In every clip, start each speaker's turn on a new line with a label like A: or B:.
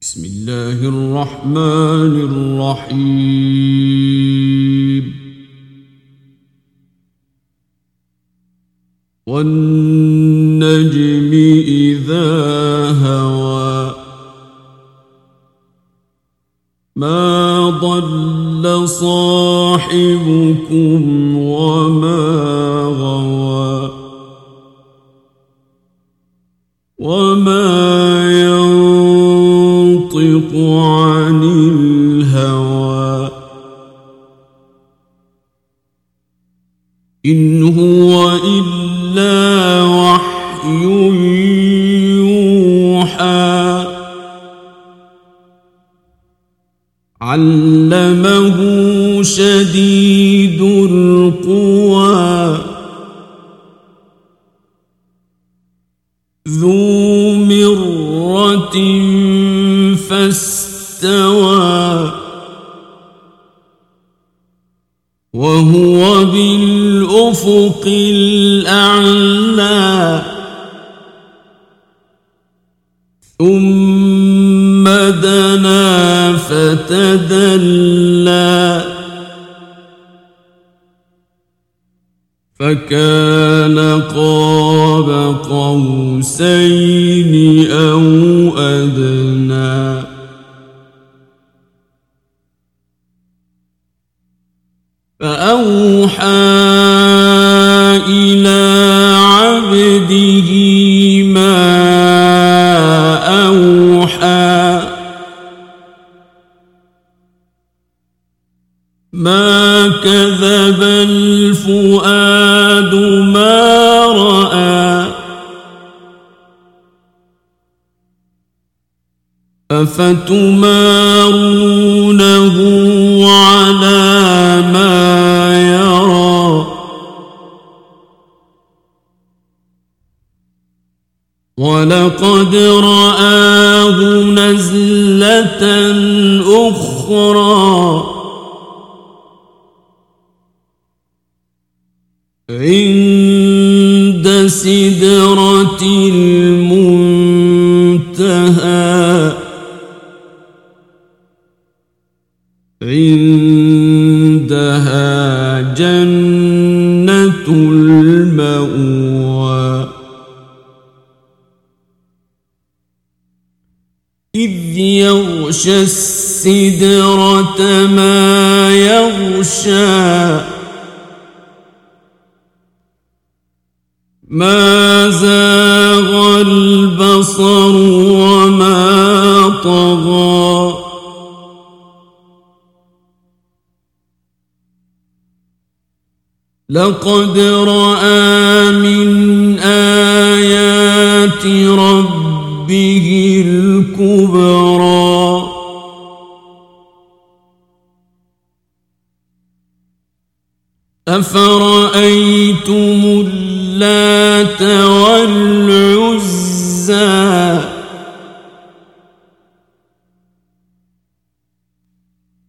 A: بسم الله الرحمن الرحيم. والنجم إذا هوى ما ضل صاحبكم إن هو إلا وحي يوحى. علمه شديد القوى. وهو بالأفق الأعلى. ثم دنا فتدلى. فكان قاب قوسين. فأوحى إلى عبده ما أوحى ما كذب الفؤاد ما رأى أفتمارونه على ما ولقد رآه نزلة أخرى. عند سدرة المنتهى. عندها جنة إذ يغشى السدرة ما يغشى ما زاغ البصر وما طغى لقد رأى من آيات ربه الكبرى. أفرأيتم اللات والعزى؟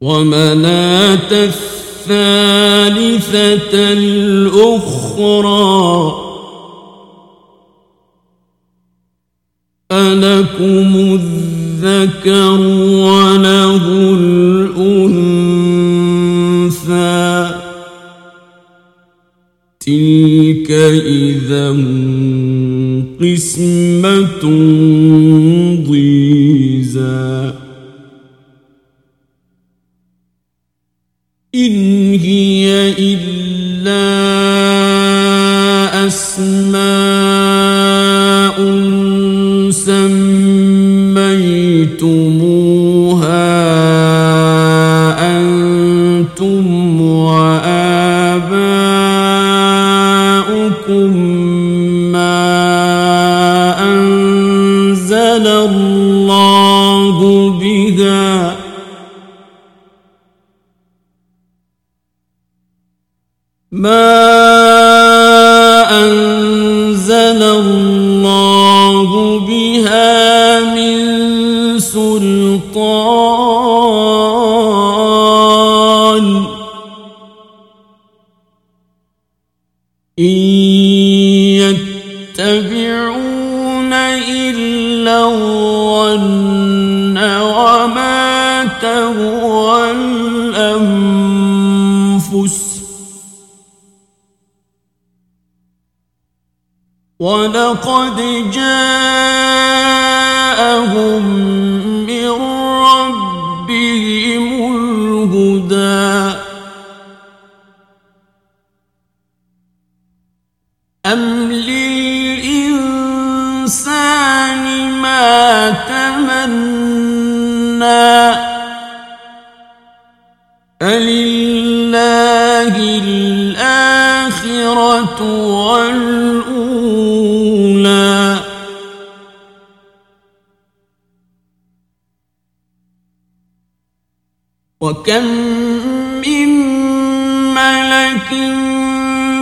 A: ومناة الثالثة الأخرى؟ ألكم الذكر وله الأنثى. تلك إذا قسمة إن يتبعون إلا الظن تهوى الأنفس. ولقد جاءهم من ربهم الهدى. أم للإنسان ما تمنى ألله الآخرة والأولى وكم من ملك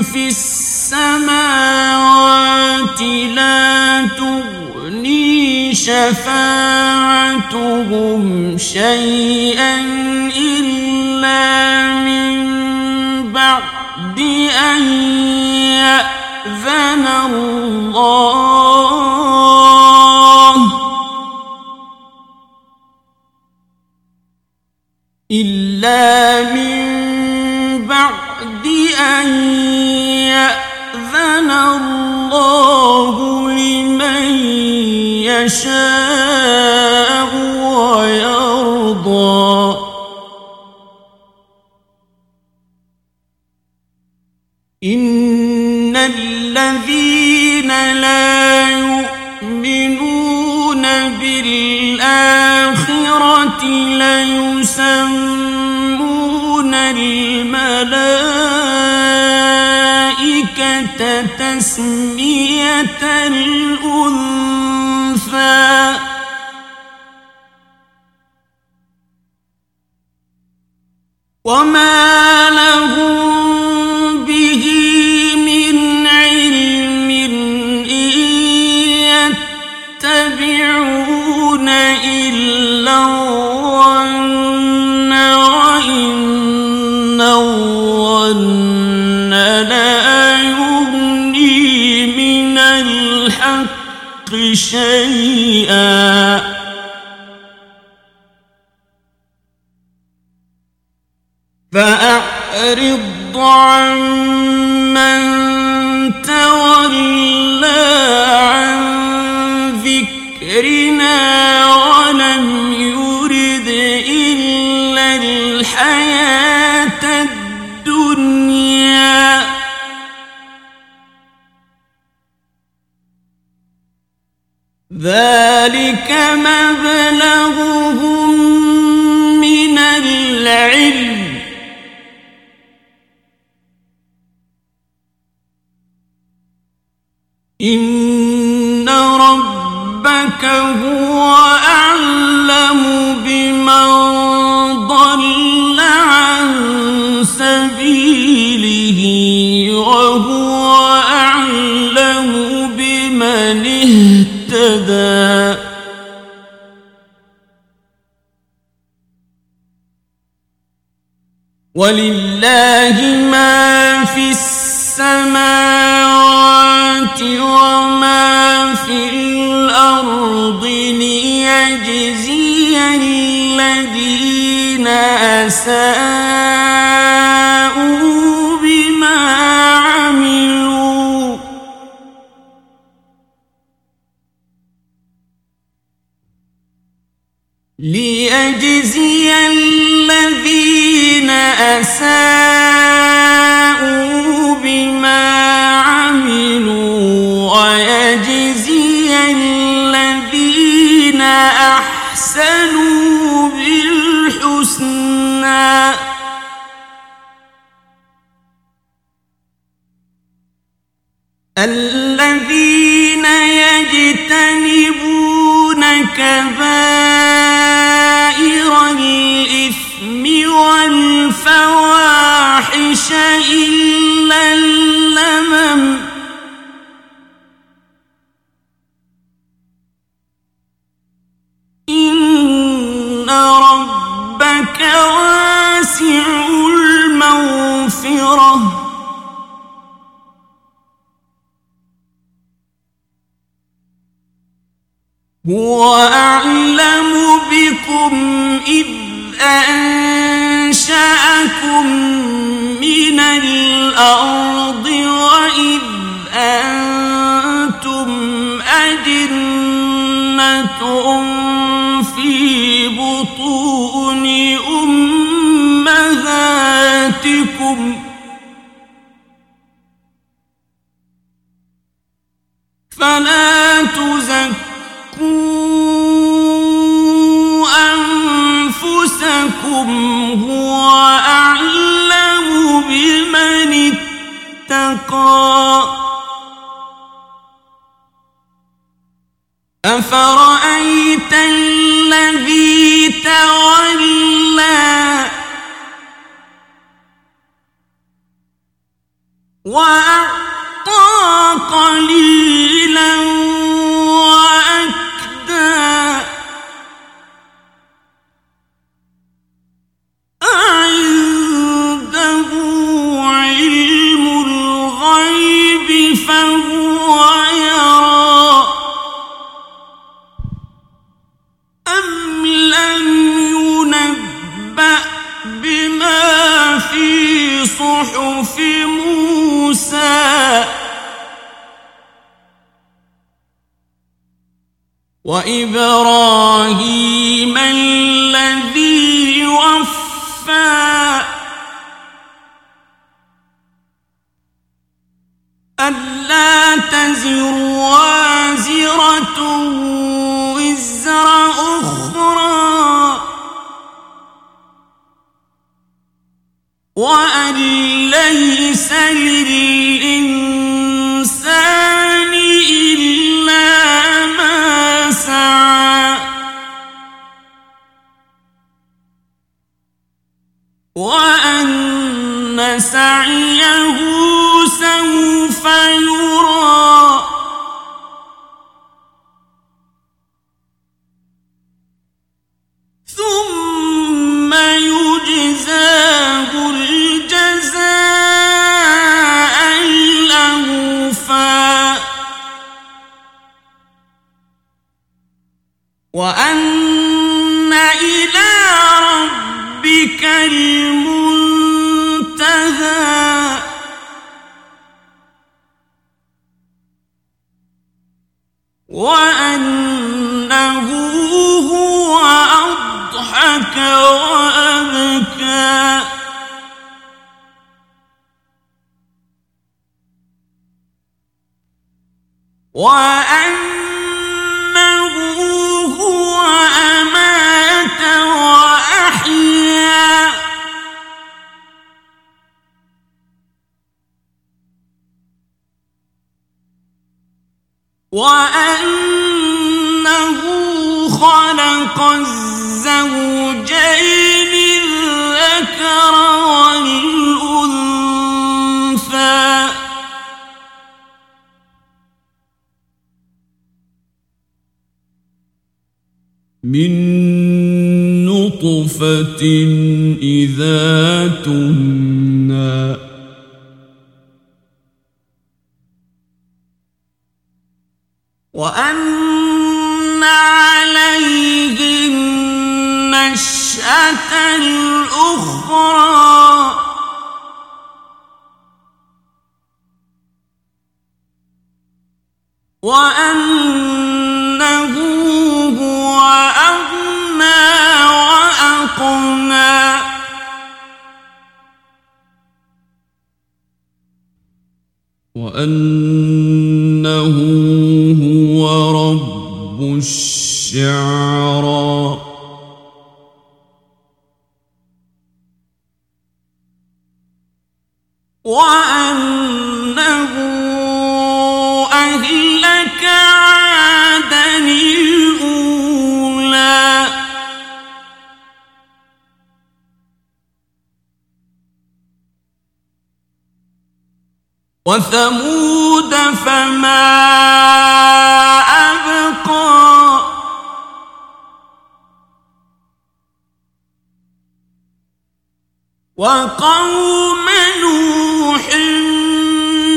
A: في السماوات لا تغني شفاعتهم شيئا إلا من بعد أن يأذن الله. إلا من بعد أن يأذن الله. لمن يشاء ويرضى. إن الذين لا يؤمنون بالآخرة ليسمون الملائكة تسمية الأنثى. وما لهم شيئا. فأعرض عن من تولى مبلغهم من العلم. إن ربك هو أعلم بمن ضل عن سبيله وهو أعلم بمن اهتدى. ولله ما في السماوات وما في الأرض ليجزي الذين أساءوا بما عملوا ليجزي الذين أساءوا بما عملوا ويجزي الذين أحسنوا بالحسنى. الذين يجتنبون كبائر والفواحش إلا اللمم. إن ربك واسع المغفرة. هو أعلم بكم إذ أنشأكم من الأرض وإذ أنتم أجنة أفرأيت الذي تولى؟ وأعطى قليلا صحف موسى. وإبراهيم الذي وفى. ألا تزر وازرة وزر أخرى. وأن ليس للإنسان وأنه هو أمات وأحيا. وأنه خلق الزوجين من نطفة إذا تمنى وأن عليه النشأة الأخرى وأنه وأقنى وأنه وثمود فما أبقى. وقوم نوح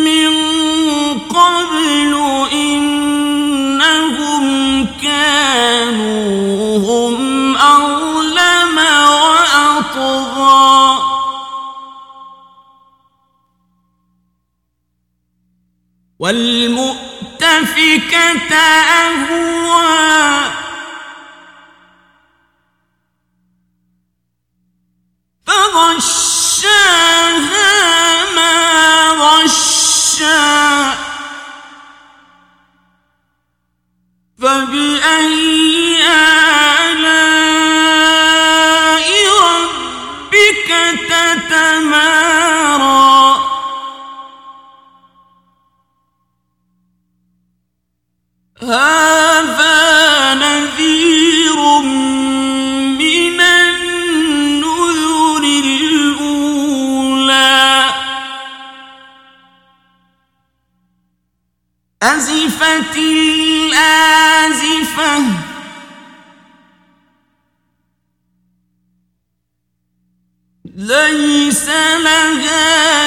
A: من قبل إنهم كانوا هم أظلم طغى والمؤتفكة أهوى. فغشاها ما غشا. فبأي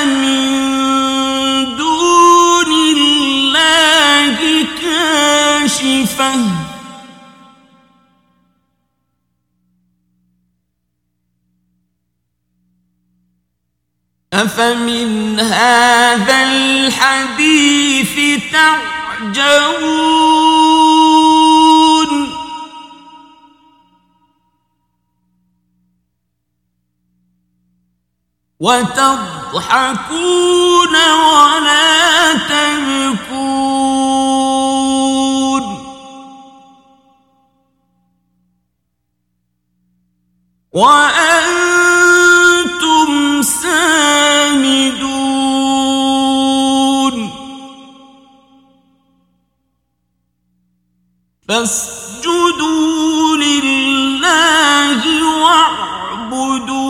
A: من دون الله كاشفة. أفمن هذا الحديث تعجبون؟ وتضحكون ولا تبكون. وأنتم سامدون. فاسجدوا لله واعبدوا